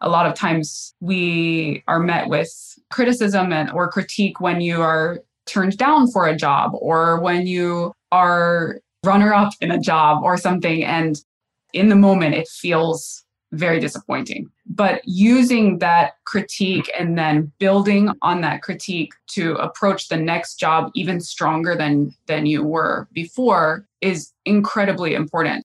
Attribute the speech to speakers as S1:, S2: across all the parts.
S1: a lot of times we are met with criticism and or critique when you are turned down for a job or when you are runner up in a job or something and in the moment it feels very disappointing. But using that critique and then building on that critique to approach the next job even stronger than than you were before is incredibly important.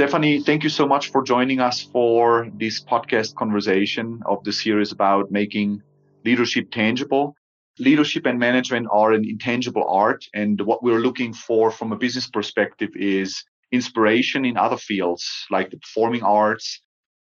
S2: Stefani, thank you so much for joining us for this podcast conversation of the series about making leadership tangible leadership and management are an intangible art. And what we're looking for from a business perspective is inspiration in other fields like the performing arts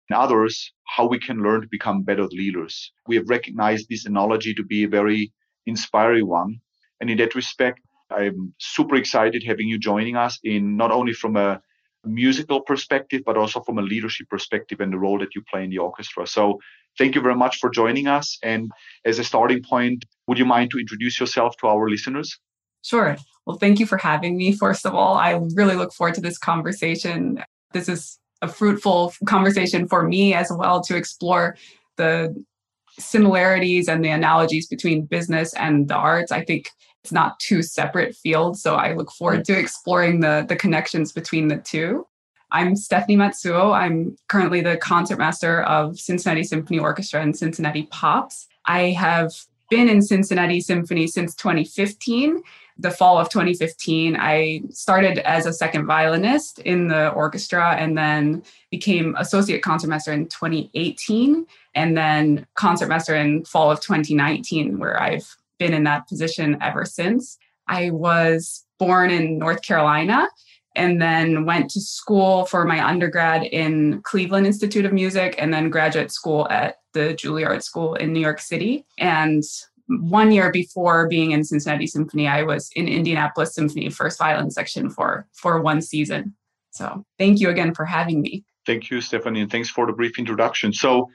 S2: and others, how we can learn to become better leaders. We have recognized this analogy to be a very inspiring one. And in that respect, I'm super excited having you joining us in not only from a musical perspective, but also from a leadership perspective and the role that you play in the orchestra. So thank you very much for joining us. And as a starting point, would you mind to introduce yourself to our listeners?
S1: Sure. Well, thank you for having me. First of all, I really look forward to this conversation. This is a fruitful conversation for me as well to explore the similarities and the analogies between business and the arts. I think it's not two separate fields. So I look forward to exploring the, the connections between the two. I'm Stefani Matsuo. I'm currently the concertmaster of Cincinnati Symphony Orchestra and Cincinnati Pops. I have been in Cincinnati Symphony since 2015. The fall of 2015, I started as a second violinist in the orchestra and then became associate concertmaster in 2018 and then concertmaster in fall of 2019 where I've been in that position ever since. I was born in North Carolina and then went to school for my undergrad in Cleveland Institute of Music and then graduate school at the Juilliard School in New York City. And one year before being in Cincinnati Symphony, I was in Indianapolis Symphony first violin section for for one season. So thank you again for having me.
S2: Thank you, Stefani, and thanks for the brief introduction. So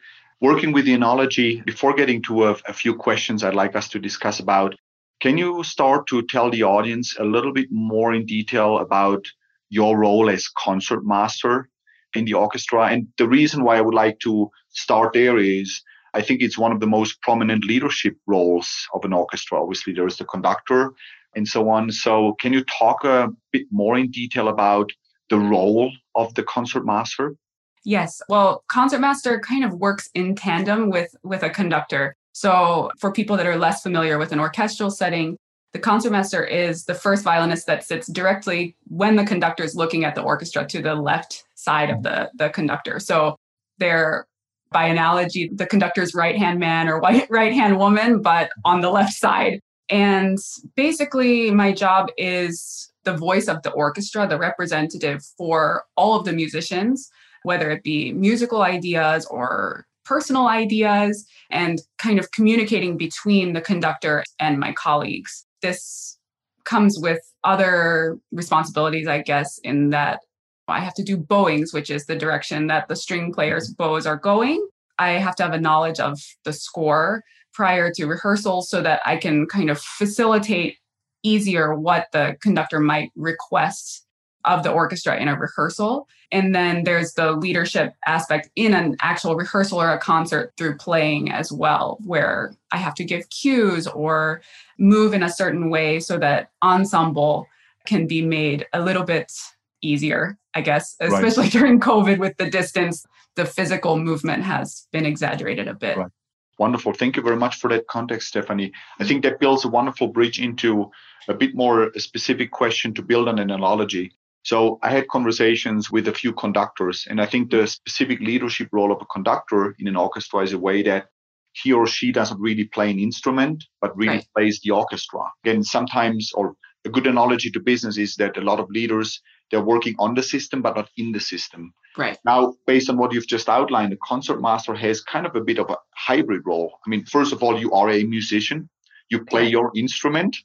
S2: working with the analogy, before getting to a, a few questions I'd like us to discuss about, can you start to tell the audience a little bit more in detail about your role as concert master in the orchestra? And the reason why I would like to start there is I think it's one of the most prominent leadership roles of an orchestra. Obviously, there is the conductor and so on. So, can you talk a bit more in detail about the role of the concertmaster?
S1: Yes. Well, concertmaster kind of works in tandem with with a conductor. So, for people that are less familiar with an orchestral setting, the concertmaster is the first violinist that sits directly when the conductor is looking at the orchestra to the left side of the, the conductor. So they're by analogy, the conductor's right hand man or right hand woman, but on the left side. And basically, my job is the voice of the orchestra, the representative for all of the musicians, whether it be musical ideas or personal ideas, and kind of communicating between the conductor and my colleagues. This comes with other responsibilities, I guess, in that I have to do bowings, which is the direction that the string players' bows are going. I have to have a knowledge of the score prior to rehearsal so that I can kind of facilitate easier what the conductor might request of the orchestra in a rehearsal. And then there's the leadership aspect in an actual rehearsal or a concert through playing as well, where I have to give cues or move in a certain way so that ensemble can be made a little bit easier, I guess, especially right. during COVID with the distance, the physical movement has been exaggerated a bit. Right.
S2: Wonderful. Thank you very much for that context, Stefani. I think that builds a wonderful bridge into a bit more specific question to build on an analogy. So I had conversations with a few conductors, and I think the specific leadership role of a conductor in an orchestra is a way that he or she doesn't really play an instrument, but really right. plays the orchestra. Again, sometimes or a good analogy to business is that a lot of leaders they're working on the system but not in the system.
S1: Right.
S2: Now, based on what you've just outlined, the concert master has kind of a bit of a hybrid role. I mean, first of all, you are a musician, you play your instrument,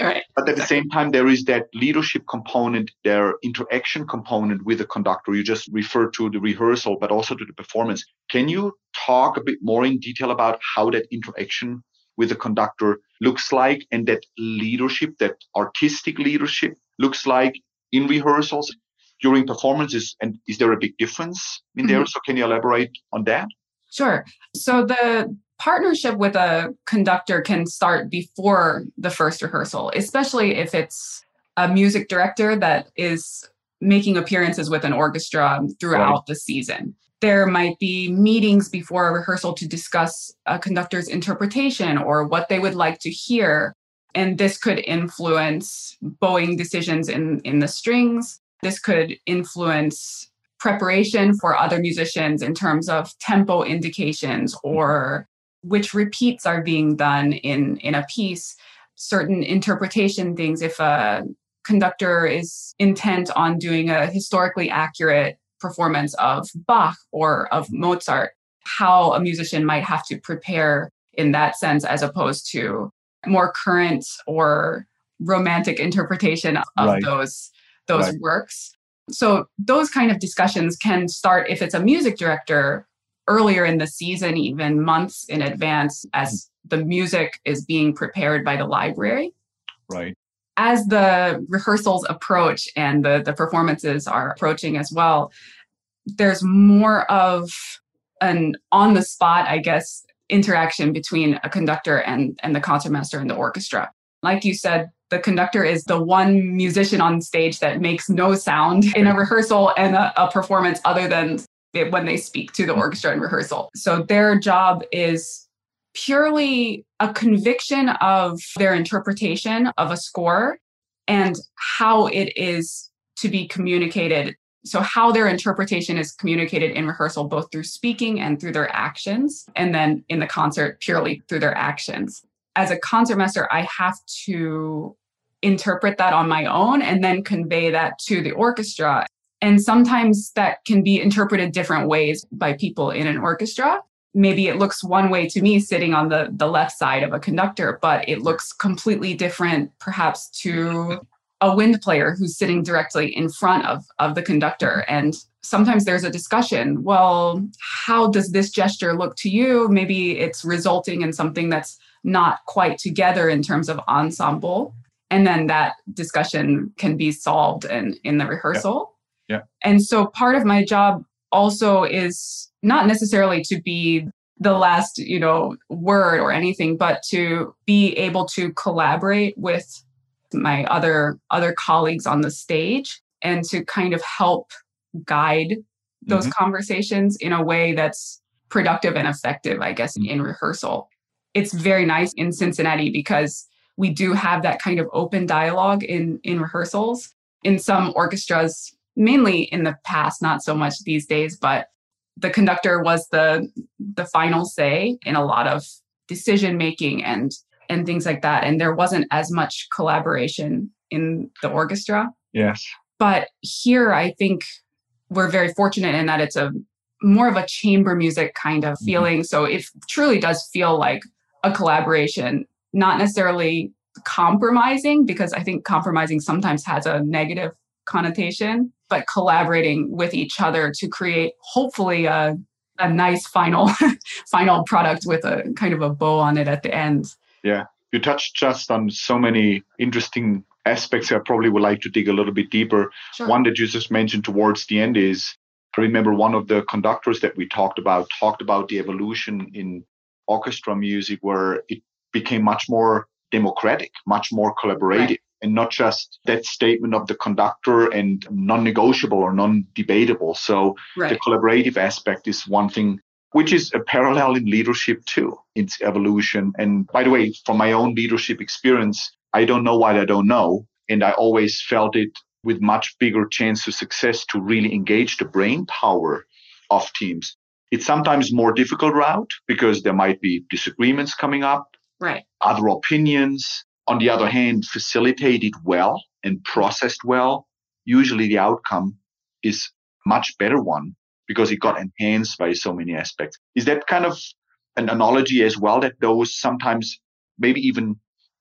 S1: Right.
S2: but at the same time, there is that leadership component, their interaction component with the conductor. You just referred to the rehearsal, but also to the performance. Can you talk a bit more in detail about how that interaction with the conductor looks like and that leadership, that artistic leadership looks like in rehearsals during performances? And is there a big difference in there?
S1: Mhm.
S2: So can you elaborate on that?
S1: Sure. So the partnership with a conductor can start before the first rehearsal, especially if it's a music director that is making appearances with an orchestra throughout
S2: Right.
S1: the season. There might be meetings before a rehearsal to discuss a conductor's interpretation or what they would like to hear. And this could influence bowing decisions in, in the strings. This could influence preparation for other musicians in terms of tempo indications or which repeats are being done in in a piece certain interpretation things if a conductor is intent on doing a historically accurate performance of bach or of mozart how a musician might have to prepare in that sense as opposed to more current or romantic interpretation of
S2: Right.
S1: those those
S2: Right.
S1: works so those kind of discussions can start if it's a music director earlier in the season, even months in advance, as hmm. the music is being prepared by the library.
S2: Right.
S1: As the rehearsals approach and the, the performances are approaching as well, there's more of an on the spot, I guess, interaction between a conductor and, and the concertmaster and the orchestra. Like you said, the conductor is the one musician on stage that makes no sound in a rehearsal and a, a performance other than when they speak to the mm. orchestra in rehearsal. So their job is purely a conviction of their interpretation of a score and how it is to be communicated. So, how their interpretation is communicated in rehearsal, both through speaking and through their actions, and then in the concert, purely through their actions. As a concertmaster, I have to interpret that on my own and then convey that to the orchestra. And sometimes that can be interpreted different ways by people in an orchestra. Maybe it looks one way to me sitting on the, the left side of a conductor, but it looks completely different perhaps to a wind player who's sitting directly in front of, of the conductor. And sometimes there's a discussion well, how does this gesture look to you? Maybe it's resulting in something that's not quite together in terms of ensemble. And then that discussion can be solved in, in the rehearsal.
S2: Yeah.
S1: And so part of my job also is not necessarily to be the last, you know, word or anything, but to be able to collaborate with my other other colleagues on the stage and to kind of help guide those mm-hmm. conversations in a way that's productive and effective, I guess, mm-hmm. in rehearsal. It's very nice in Cincinnati because we do have that kind of open dialogue in in rehearsals. In some orchestras, mainly in the past, not so much these days, but the conductor was the the final say in a lot of decision making and and things like that. And there wasn't as much collaboration in the orchestra.
S2: Yes.
S1: But here, I think we're very fortunate in that it's a more of a chamber music kind of
S2: Mhm.
S1: feeling. So it truly does feel like a collaboration, not necessarily compromising, because I think compromising sometimes has a negative connotation, but collaborating with each other to create hopefully a a nice final final product with a kind of a bow on it at the end. Yeah.
S2: You touched just on so many interesting aspects. I probably would like to dig a little bit deeper.
S1: Sure.
S2: One that you just mentioned towards the end is I remember one of the conductors that we talked about talked about the evolution in orchestra music where it became much more democratic, much more collaborative,
S1: Right.
S2: And not just that statement of the conductor and non negotiable or non debatable. So the collaborative aspect is one thing which is a parallel in leadership too its evolution and by the way from my own leadership experience i don't know what i don't know and i always felt it with much bigger chance of success to really engage the brain power of teams it's sometimes more difficult route because there might be disagreements coming up
S1: Right.
S2: other opinions on the other hand, facilitated well and processed well, usually the outcome is much better one because it got enhanced by so many aspects. Is that kind of an analogy as well that those sometimes maybe even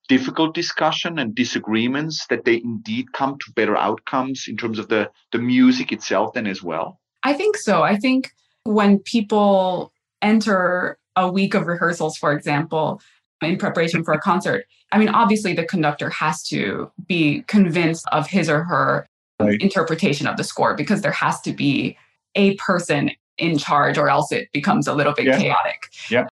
S2: difficult discussion and disagreements that they indeed come to better outcomes in terms of the the music itself then as well
S1: i think so i think when people enter a week of rehearsals for example in preparation for a concert i mean obviously the conductor has to be convinced of his or her right. interpretation of the score because there has to be a person in charge or else it becomes a little bit
S2: yeah.
S1: chaotic
S2: yeah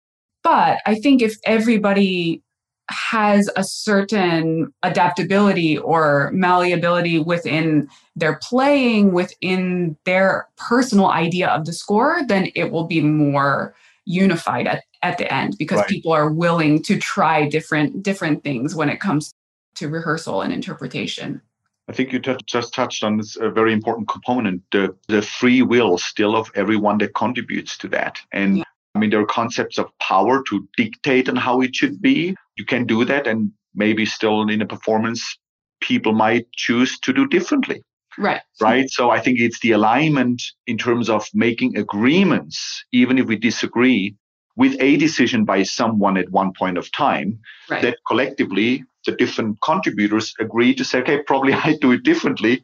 S1: but i think if everybody has a certain adaptability or malleability within their playing, within their personal idea of the score, then it will be more unified at, at the end because right. people are willing to try different different things when it comes to rehearsal and interpretation.
S2: I think you t- just touched on this a very important component, the, the free will still of everyone that contributes to that. And yeah. I mean, there are concepts of power to dictate on how it should be. You can do that, and maybe still in a performance, people might choose to do differently.
S1: Right.
S2: Right. So I think it's the alignment in terms of making agreements, even if we disagree with a decision by someone at one point of time, right. that collectively the different contributors agree to say, okay, probably I do it differently,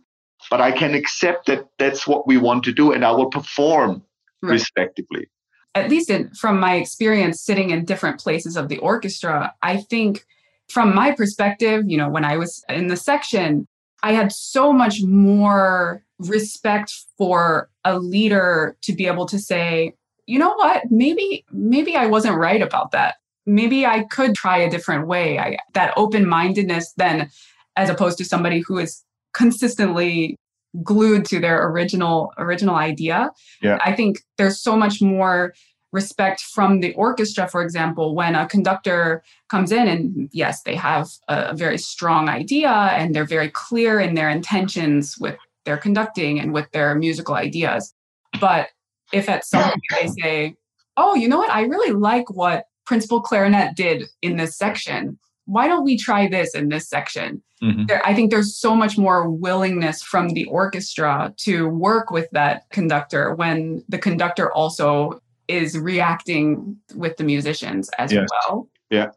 S2: but I can accept that that's what we want to do and I will perform right. respectively
S1: at least in, from my experience sitting in different places of the orchestra, I think from my perspective, you know, when I was in the section, I had so much more respect for a leader to be able to say, you know what, maybe maybe I wasn't right about that. Maybe I could try a different way. I, that open-mindedness then as opposed to somebody who is consistently glued to their original original idea.
S2: Yeah.
S1: I think there's so much more respect from the orchestra for example when a conductor comes in and yes they have a very strong idea and they're very clear in their intentions with their conducting and with their musical ideas but if at some point they say oh you know what i really like what principal clarinet did in this section why don't we try this in this section? Mm-hmm. There, I think there's so much more willingness from the orchestra to work with that conductor when the conductor also is reacting with the musicians as
S2: yes.
S1: well.
S2: Yeah.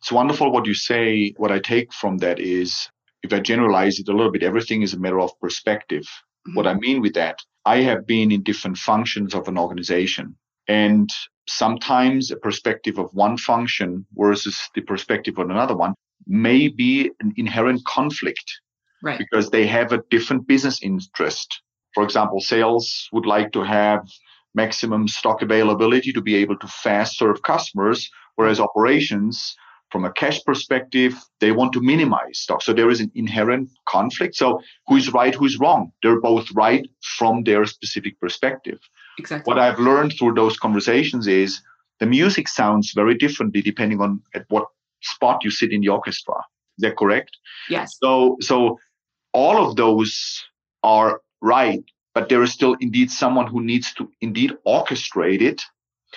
S2: It's wonderful what you say. What I take from that is if I generalize it a little bit, everything is a matter of perspective. Mm-hmm. What I mean with that, I have been in different functions of an organization. And sometimes a perspective of one function versus the perspective of another one may be an inherent conflict
S1: right.
S2: because they have a different business interest. For example, sales would like to have maximum stock availability to be able to fast serve customers, whereas operations, from a cash perspective, they want to minimize stock. So there is an inherent conflict. So who's right, who's wrong? They're both right from their specific perspective.
S1: Exactly.
S2: What I've learned through those conversations is the music sounds very differently depending on at what spot you sit in the orchestra. Is that correct?
S1: Yes.
S2: So so all of those are right, but there is still indeed someone who needs to indeed orchestrate it.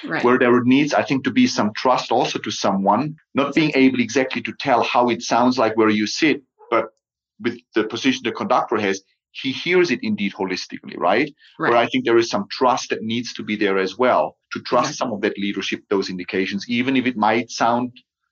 S1: Right.
S2: Where there needs, I think, to be some trust also to someone, not being able exactly to tell how it sounds like where you sit, but with the position the conductor has, he hears it indeed holistically, right?
S1: right?
S2: Where I think there is some trust that needs to be there as well to trust exactly. some of that leadership, those indications, even if it might sound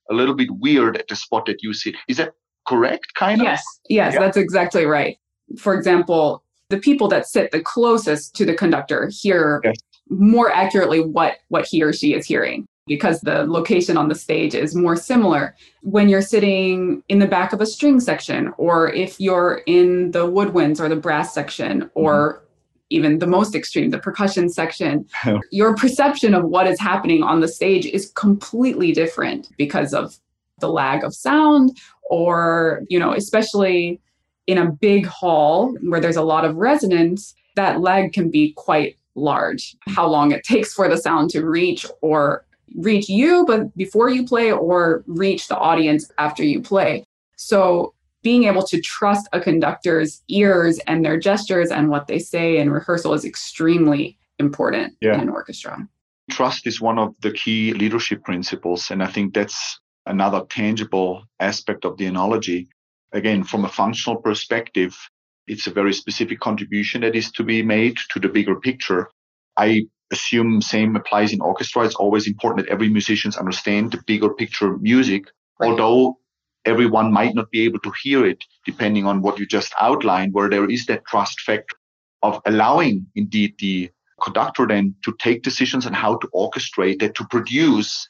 S2: a little bit weird at the spot that you sit. Is that correct, kind
S1: of? Yes, yes, yeah. that's exactly right. For example, the people that sit the closest to the conductor hear yes. More accurately what what he or she is hearing because the location on the stage is more similar. When you're sitting in the back of a string section, or if you're in the woodwinds or the brass section, or mm-hmm. even the most extreme, the percussion section, your perception of what is happening on the stage is completely different because of the lag of sound, or, you know, especially in a big hall where there's a lot of resonance, that lag can be quite large. How long it takes for the sound to reach or reach you but before you play or reach the audience after you play so being able to trust a conductor's ears and their gestures and what they say in rehearsal is extremely important
S2: yeah.
S1: in an orchestra
S2: trust is one of the key leadership principles and i think that's another tangible aspect of the analogy. Again, from a functional perspective, it's a very specific contribution that is to be made to the bigger picture. I assume same applies in orchestra. It's always important that every musician understand the bigger picture music, right. although everyone might not be able to hear it depending on what you just outlined, where there is that trust factor of allowing indeed the conductor then to take decisions on how to orchestrate that to produce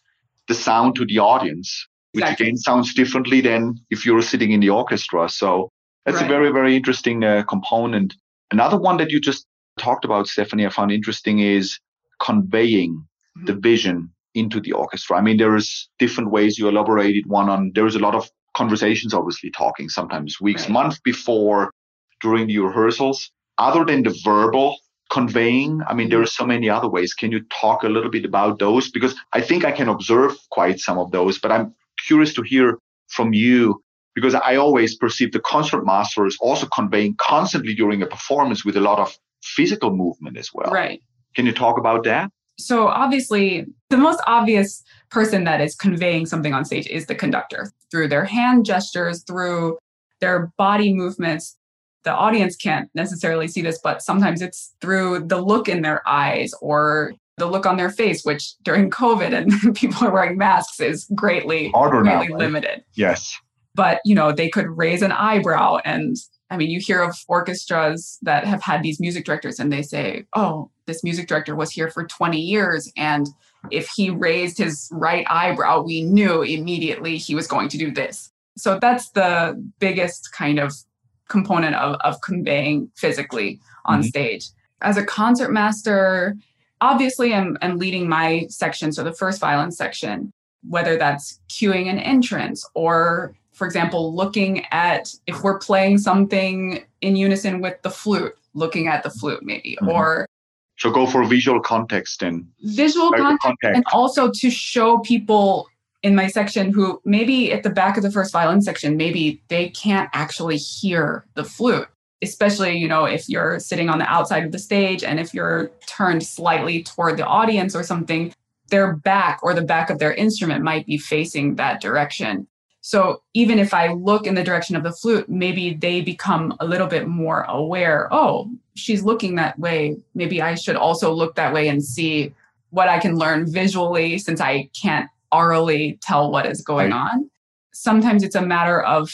S2: the sound to the audience, which exactly. again sounds differently than if you're sitting in the orchestra. So that's right. a very, very interesting uh, component. Another one that you just talked about, Stefani, I found interesting is conveying mm-hmm. the vision into the orchestra. I mean, there's different ways you elaborated one on, there is a lot of conversations, obviously talking sometimes weeks, right. months before during the rehearsals. Other than the verbal conveying, I mean, there mm-hmm. are so many other ways. Can you talk a little bit about those? Because I think I can observe quite some of those, but I'm curious to hear from you because I always perceive the concert master is also conveying constantly during a performance with a lot of physical movement as well.
S1: Right.
S2: Can you talk about that?
S1: So, obviously, the most obvious person that is conveying something on stage is the conductor through their hand gestures, through their body movements. The audience can't necessarily see this, but sometimes it's through the look in their eyes or the look on their face, which during COVID and people are wearing masks is greatly,
S2: Harder
S1: greatly
S2: now,
S1: limited.
S2: Yes.
S1: But, you know, they could raise an eyebrow and I mean, you hear of orchestras that have had these music directors and they say, oh, this music director was here for 20 years. And if he raised his right eyebrow, we knew immediately he was going to do this. So that's the biggest kind of component of, of conveying physically on mm-hmm. stage. As a concert master, obviously I'm, I'm leading my section, so the first violin section, whether that's cueing an entrance or for example, looking at if we're playing something in unison with the flute, looking at the flute maybe, mm-hmm. or
S2: so go for visual context and
S1: visual context, context, and also to show people in my section who maybe at the back of the first violin section, maybe they can't actually hear the flute, especially, you know, if you're sitting on the outside of the stage and if you're turned slightly toward the audience or something, their back or the back of their instrument might be facing that direction. So even if I look in the direction of the flute, maybe they become a little bit more aware. Oh, she's looking that way. Maybe I should also look that way and see what I can learn visually since I can't orally tell what is going right. on. Sometimes it's a matter of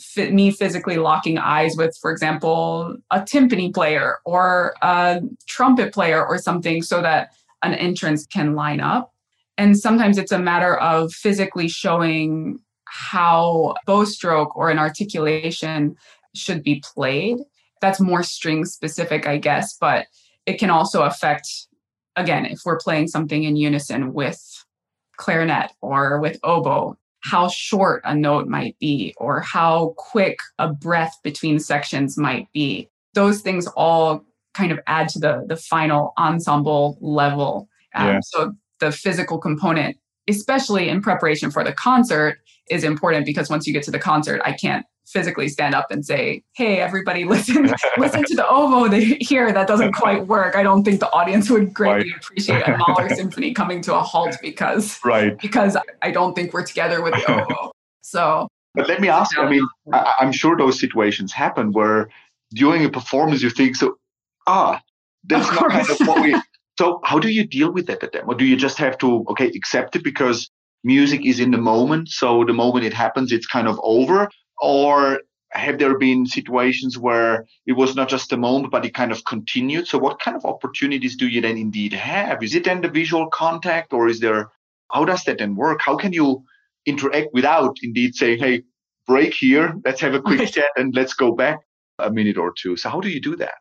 S1: fit me physically locking eyes with, for example, a timpani player or a trumpet player or something so that an entrance can line up. And sometimes it's a matter of physically showing how bow stroke or an articulation should be played. That's more string specific, I guess, but it can also affect, again, if we're playing something in unison with clarinet or with oboe, how short a note might be or how quick a breath between sections might be. Those things all kind of add to the, the final ensemble level. Um, yeah. So the physical component, especially in preparation for the concert, is important because once you get to the concert, I can't physically stand up and say, "Hey, everybody, listen, listen to the oboe here." That doesn't quite work. I don't think the audience would greatly right. appreciate a Mahler symphony coming to a halt because
S2: right.
S1: because I don't think we're together with the oboe. So,
S2: but let me ask. I mean, I, I'm sure those situations happen where during a performance you think, "So, ah, that's not kind of what we." So, how do you deal with that at them, or do you just have to okay accept it because music is in the moment. So the moment it happens, it's kind of over. Or have there been situations where it was not just a moment, but it kind of continued? So what kind of opportunities do you then indeed have? Is it then the visual contact or is there, how does that then work? How can you interact without indeed saying, hey, break here, let's have a quick chat and let's go back a minute or two. So how do you do that?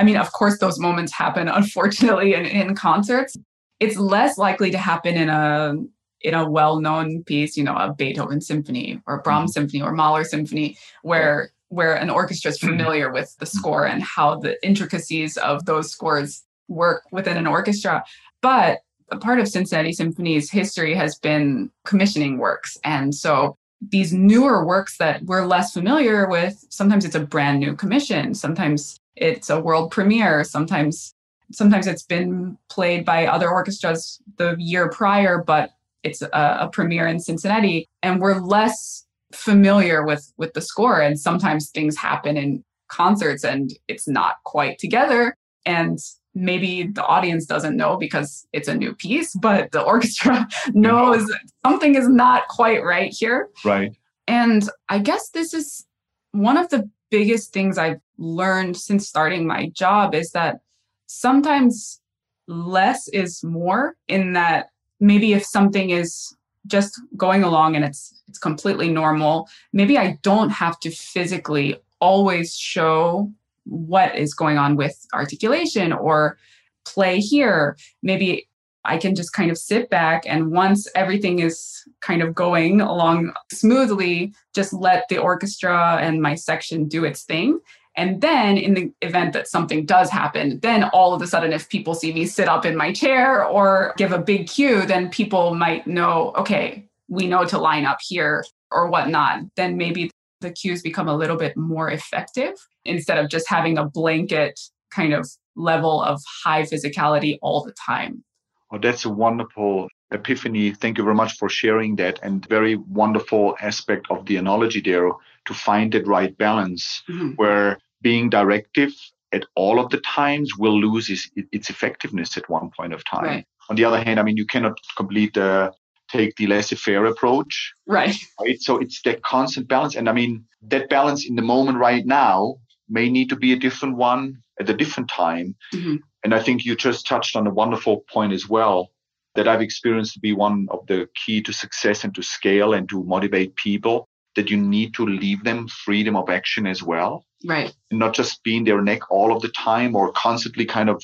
S1: I mean, of course, those moments happen, unfortunately, in, in concerts. It's less likely to happen in a in a well-known piece, you know, a Beethoven symphony or Brahms mm-hmm. symphony or Mahler symphony, where where an orchestra is mm-hmm. familiar with the score and how the intricacies of those scores work within an orchestra. But a part of Cincinnati Symphony's history has been commissioning works. And so these newer works that we're less familiar with, sometimes it's a brand new commission, sometimes it's a world premiere, sometimes sometimes it's been played by other orchestras the year prior, but it's a, a premiere in Cincinnati, and we're less familiar with with the score. And sometimes things happen in concerts and it's not quite together. And maybe the audience doesn't know because it's a new piece, but the orchestra knows something is not quite right here.
S2: Right.
S1: And I guess this is one of the biggest things I've learned since starting my job is that sometimes less is more in that maybe if something is just going along and it's it's completely normal maybe i don't have to physically always show what is going on with articulation or play here. Maybe i can just kind of sit back and once everything is kind of going along smoothly just let the orchestra and my section do its thing and then in the event that something does happen, then all of a sudden, if people see me sit up in my chair or give a big cue, then people might know, okay, we know to line up here or whatnot. Then maybe the cues become a little bit more effective instead of just having a blanket kind of level of high physicality all the time.
S2: Oh, that's a wonderful epiphany. Thank you very much for sharing that and very wonderful aspect of the analogy there to find that right balance mm-hmm. where being directive at all of the times will lose its, its effectiveness at one point of time. Right. On the other hand, I mean, you cannot complete the take the laissez-faire approach.
S1: Right.
S2: Right. So it's that constant balance. And I mean, that balance in the moment right now may need to be a different one at a different time. Mm-hmm. And I think you just touched on a wonderful point as well that I've experienced to be one of the key to success and to scale and to motivate people that you need to leave them freedom of action as well.
S1: Right.
S2: And not just being their neck all of the time or constantly kind of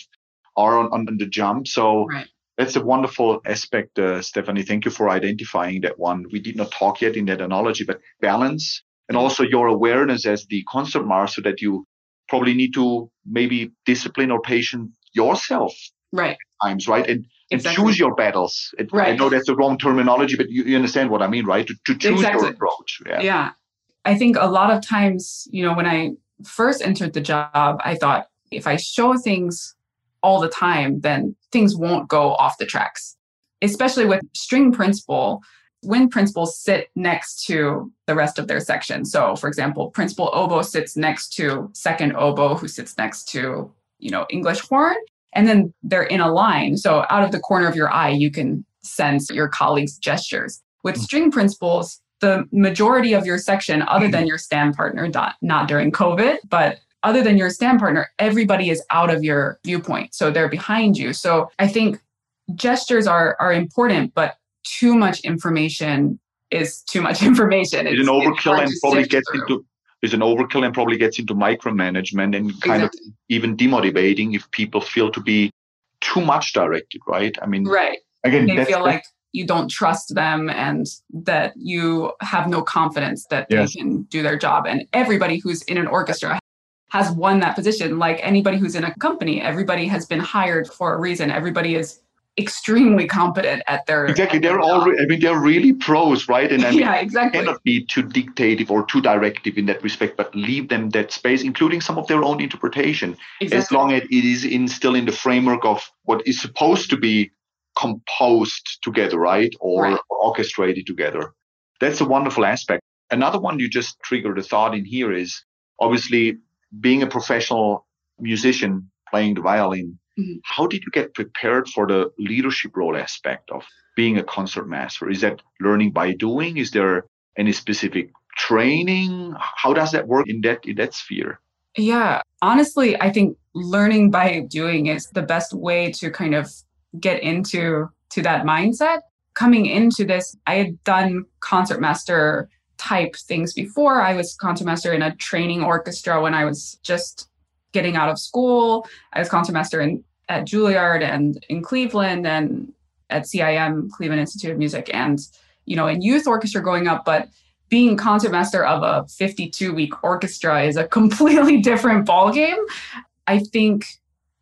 S2: are on, on the jump. So right. that's a wonderful aspect, uh, Stefani. Thank you for identifying that one. We did not talk yet in that analogy, but balance and also your awareness as the concert master that you probably need to maybe discipline or patient yourself
S1: right
S2: times right and and choose your battles. It, right. I know that's the wrong terminology, but you, you understand what I mean, right? To, to choose exactly. your approach.
S1: Yeah. yeah. I think a lot of times, you know, when I first entered the job, I thought if I show things all the time, then things won't go off the tracks. Especially with string principal, when principals sit next to the rest of their section. So, for example, principal oboe sits next to second oboe, who sits next to, you know, English horn and then they're in a line. So out of the corner of your eye, you can sense your colleagues' gestures. With mm. string principals, the majority of your section, other than your stand partner, not, not during COVID, but other than your stand partner, everybody is out of your viewpoint. So they're behind you. So I think gestures are are important, but too much information is too much information.
S2: It's, it's an overkill and probably gets through. into is an overkill and probably gets into micromanagement and kind exactly. of even demotivating if people feel to be too much directed, right? I mean,
S1: right. Again, they feel like you don't trust them and that you have no confidence that yes. they can do their job. And everybody who's in an orchestra has won that position. Like anybody who's in a company, everybody has been hired for a reason. Everybody is extremely competent at their
S2: exactly.
S1: at
S2: they're all i mean they're really pros right?
S1: And I mean, yeah exactly.
S2: cannot be too dictative or too directive in that respect but leave them that space including some of their own interpretation. Exactly. as long as it is in still in the framework of what is supposed to be composed together right? Or, right. or orchestrated together. That's a wonderful aspect. Another one you just triggered a thought in here is obviously being a professional musician playing the violin Mm-hmm. How did you get prepared for the leadership role aspect of being a concert master? Is that learning by doing? Is there any specific training? How does that work in that in that sphere?
S1: Yeah, honestly, I think learning by doing is the best way to kind of get into to that mindset. Coming into this, I had done concert master type things before. I was concert master in a training orchestra when I was just getting out of school. I was concertmaster in at Juilliard and in Cleveland and at CIM, Cleveland Institute of Music, and you know, in youth orchestra growing up, but being concertmaster of a 52 week orchestra is a completely different ballgame. I think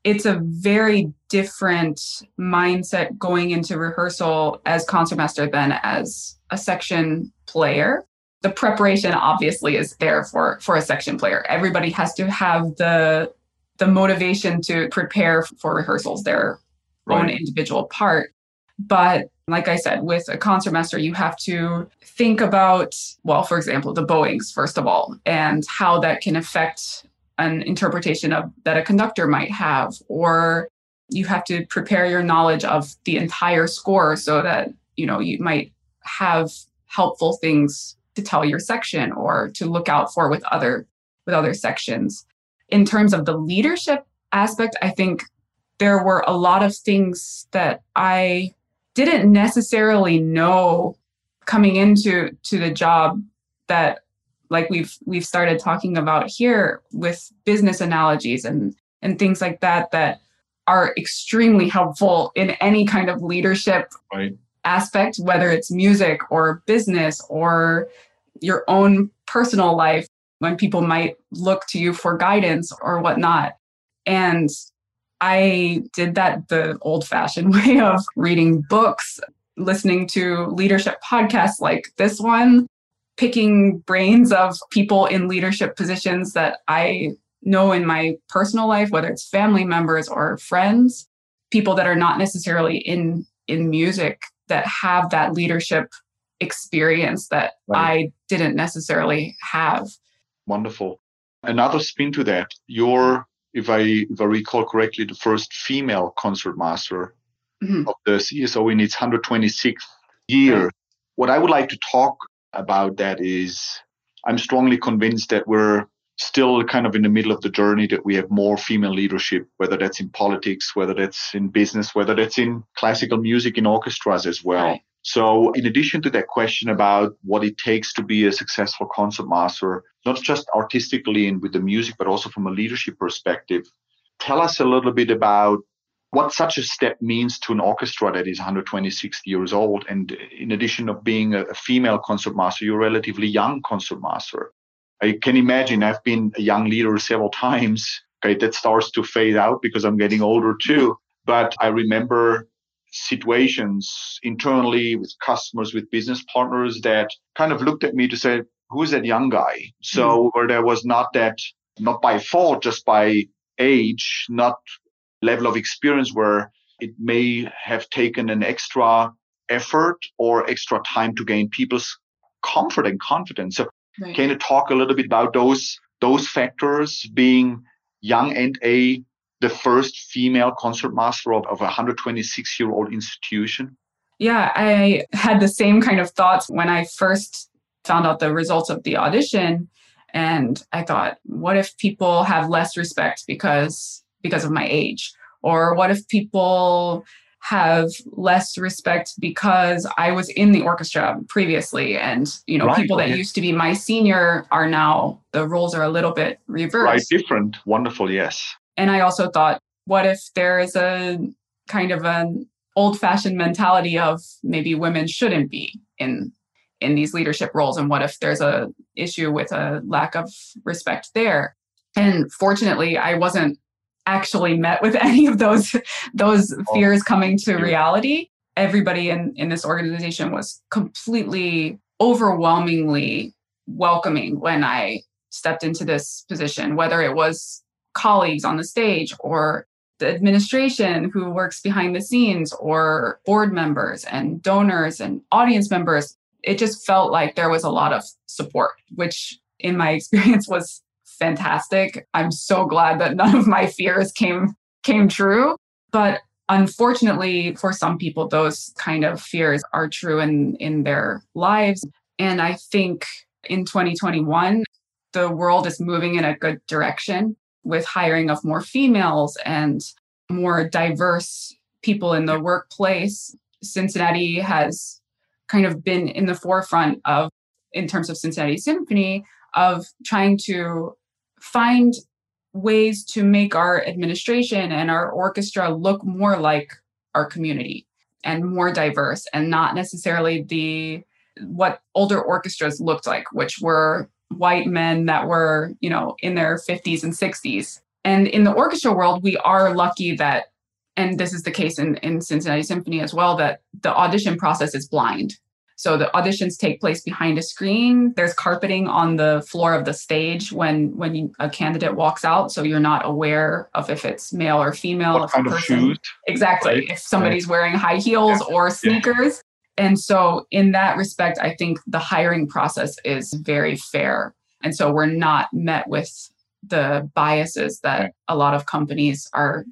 S1: it's a very different mindset going into rehearsal as concertmaster than as a section player the preparation obviously is there for for a section player everybody has to have the the motivation to prepare for rehearsals their right. own individual part but like I said, with a concertmaster, you have to think about, well, for example, the bowings, first of all, and how that can affect an interpretation of that a conductor might have, or you have to prepare your knowledge of the entire score so that, you know, you might have helpful things to tell your section or to look out for with other with other sections. In terms of the leadership aspect, I think there were a lot of things that I didn't necessarily know coming into to the job that like we've we've started talking about here with business analogies and and things like that that are extremely helpful in any kind of leadership
S2: right.
S1: aspect whether it's music or business or your own personal life when people might look to you for guidance or whatnot and I did that the old fashioned way of reading books, listening to leadership podcasts like this one, picking brains of people in leadership positions that I know in my personal life, whether it's family members or friends, people that are not necessarily in in music that have that leadership experience that right. I didn't necessarily have.
S2: Wonderful. Another spin to that, your if I if I recall correctly, the first female concertmaster mm-hmm. of the CSO in its 126th year. What I would like to talk about that is I'm strongly convinced that we're still kind of in the middle of the journey that we have more female leadership, whether that's in politics, whether that's in business, whether that's in classical music in orchestras as well. Right. So, in addition to that question about what it takes to be a successful concertmaster, not just artistically and with the music, but also from a leadership perspective, tell us a little bit about what such a step means to an orchestra that is 126 years old. And in addition of being a, female concertmaster, you're a relatively young concertmaster. I can imagine I've been a young leader several times. Okay, that starts to fade out because I'm getting older too. But I remember situations internally with customers, with business partners that kind of looked at me to say, who's that young guy? So mm-hmm. where there was not that, not by fault, just by age, not level of experience where it may have taken an extra effort or extra time to gain people's comfort and confidence. So right. can you talk a little bit about those those factors being young and a the first female concertmaster of, of a 126 year old institution?
S1: Yeah, I had the same kind of thoughts when I first found out the results of the audition. And I thought, what if people have less respect because because of my age? Or what if people have less respect because I was in the orchestra previously and you know right, people that used to be my senior are now the roles are a little bit reversed.
S2: Right, different. Wonderful, yes.
S1: And I also thought, what if there is a kind of an old fashioned mentality of maybe women shouldn't be in in these leadership roles and what if there's a issue with a lack of respect there. And fortunately i wasn't actually met with any of those those oh, fears coming to reality. Everybody in in this organization was completely overwhelmingly welcoming when i stepped into this position whether it was colleagues on the stage or the administration who works behind the scenes or board members and donors and audience members it just felt like there was a lot of support which in my experience was fantastic. I'm so glad that none of my fears came came true. But unfortunately for some people those kind of fears are true in in their lives. And i think in 2021 the world is moving in a good direction with hiring of more females and more diverse people in the workplace. Cincinnati has kind of been in the forefront of, in terms of Cincinnati Symphony, of trying to find ways to make our administration and our orchestra look more like our community and more diverse and not necessarily the what older orchestras looked like which were white men that were, you know, in their 50s and 60s. And in the orchestra world, we are lucky that, and this is the case in, in Cincinnati Symphony as well, that the audition process is blind. So the auditions take place behind a screen. There's carpeting on the floor of the stage when when you, a candidate walks out, so you're not aware of if it's male or female.
S2: What kind of shoes?
S1: Exactly. Right. If somebody's right. wearing high heels yeah. or sneakers. Yeah. And so in that respect, I think the hiring process is very fair. And so we're not met with the biases that right. a lot of companies are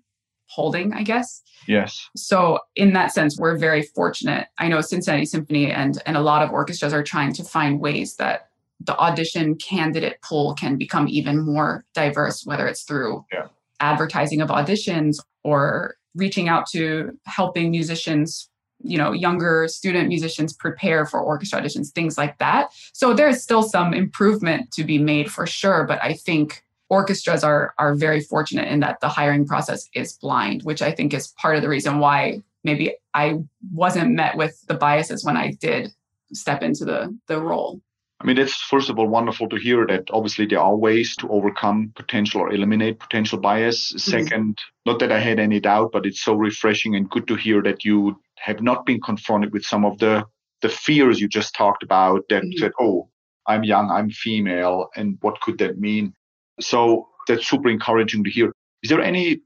S1: holding, I guess.
S2: Yes.
S1: So in that sense, we're very fortunate. I know Cincinnati Symphony and and a lot of orchestras are trying to find ways that the audition candidate pool can become even more diverse, whether it's through yeah. advertising of auditions or reaching out to helping musicians you know younger student musicians prepare for orchestra auditions things like that so there's still some improvement to be made for sure but i think orchestras are are very fortunate in that the hiring process is blind, which I think is part of the reason why maybe I wasn't met with the biases when I did step into the the role.
S2: I mean, it's first of all wonderful to hear that obviously there are ways to overcome potential or eliminate potential bias. Mm-hmm. 2nd not that I had any doubt, but it's so refreshing and good to hear that you have not been confronted with some of the the fears you just talked about that mm-hmm. said, oh, I'm young, I'm female, and what could that mean? So that's super encouraging to hear. Is there any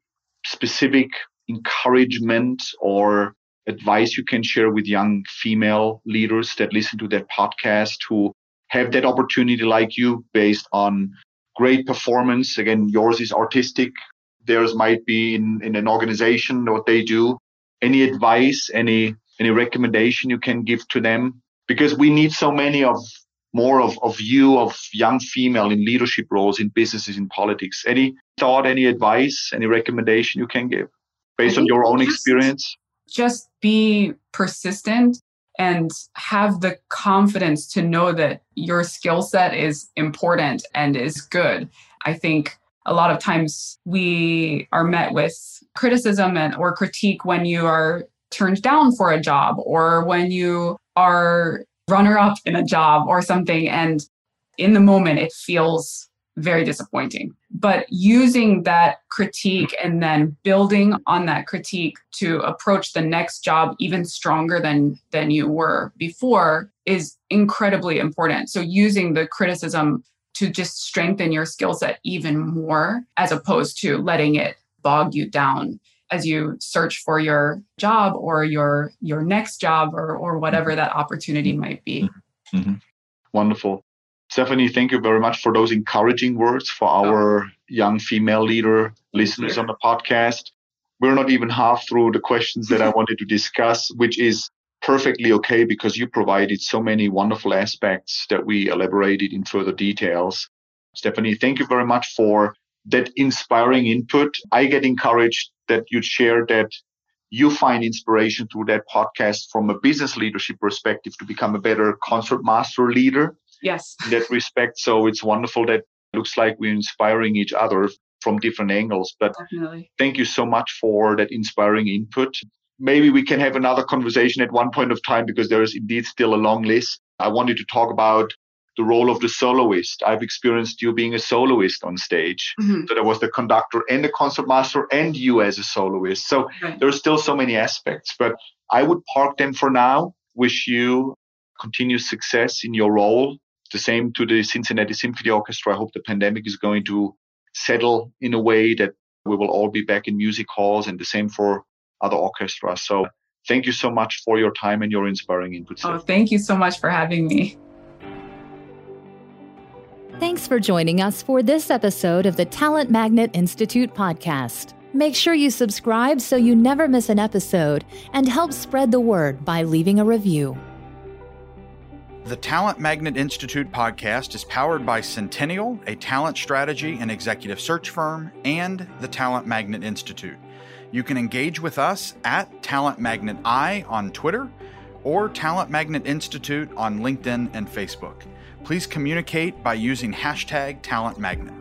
S2: specific encouragement or advice you can share with young female leaders that listen to that podcast who have that opportunity like you based on great performance? Again, yours is artistic. Theirs might be in, in an organization, what they do. Any advice, any any recommendation you can give to them? Because we need so many of more of, of you of young female in leadership roles in businesses in politics. Any thought any advice any recommendation you can give based on your own just, experience?
S1: just be persistent and have the confidence to know that your skill set is important and is good. I think a lot of times we are met with criticism and or critique when you are turned down for a job or when you are runner up in a job or something. And in the moment, it feels very disappointing. But using that critique and then building on that critique to approach the next job even stronger than than you were before is incredibly important. So using the criticism to just strengthen your skill set even more as opposed to letting it bog you down as you search for your job or your your next job or or whatever that opportunity might be. Mm-hmm. mm-hmm.
S2: Wonderful. Stefani, thank you very much for those encouraging words for our oh. young female leader listeners on the podcast. We're not even half through the questions that I wanted to discuss, which is perfectly okay because you provided so many wonderful aspects that we elaborated in further details. Stefani, thank you very much for that inspiring input. I get encouraged that you share that you find inspiration through that podcast from a business leadership perspective to become a better concert master leader.
S1: Yes.
S2: In that respect. So it's wonderful that looks like we're inspiring each other from different angles. But Definitely. thank you so much for that inspiring input. Maybe we can have another conversation at one point of time because there is indeed still a long list. I wanted to talk about the role of the soloist. I've experienced you being a soloist on stage. Mm-hmm. So there was the conductor and the concert master and you as a soloist. So right. there are still so many aspects, but I would park them for now. Wish you continued success in your role. The same to the Cincinnati Symphony Orchestra. I hope the pandemic is going to settle in a way that we will all be back in music halls and the same for other orchestras. So thank you so much for your time and your inspiring input.
S1: Oh, thank you so much for having me.
S3: Thanks for joining us for this episode of the Talent Magnet Institute podcast. Make sure you subscribe so you never miss an episode and help spread the word by leaving a review.
S4: The Talent Magnet Institute podcast is powered by Centennial, a talent strategy and executive search firm, and the Talent Magnet Institute. You can engage with us at Talent Magnet I on Twitter or Talent Magnet Institute on LinkedIn and Facebook please communicate by using hashtag Talent Magnet.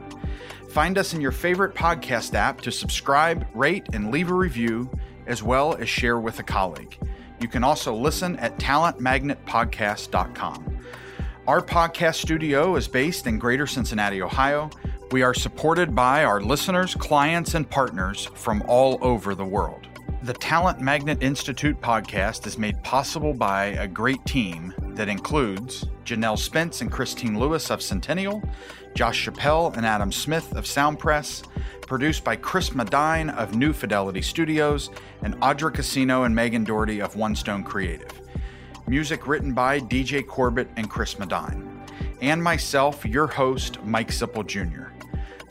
S4: Find us in your favorite podcast app to subscribe, rate, and leave a review, as well as share with a colleague. You can also listen at talentmagnetpodcast.com. Our podcast studio is based in Greater Cincinnati, Ohio. We are supported by our listeners, clients, and partners from all over the world. The Talent Magnet Institute podcast is made possible by a great team that includes Janelle Spence and Christine Lewis of Centennial, Josh Chappelle and Adam Smith of Soundpress, produced by Chris Medine of New Fidelity Studios, and Audra Casino and Megan Doherty of One Stone Creative. Music written by DJ Corbett and Chris Medine. And myself, your host, Mike Sipple Jr.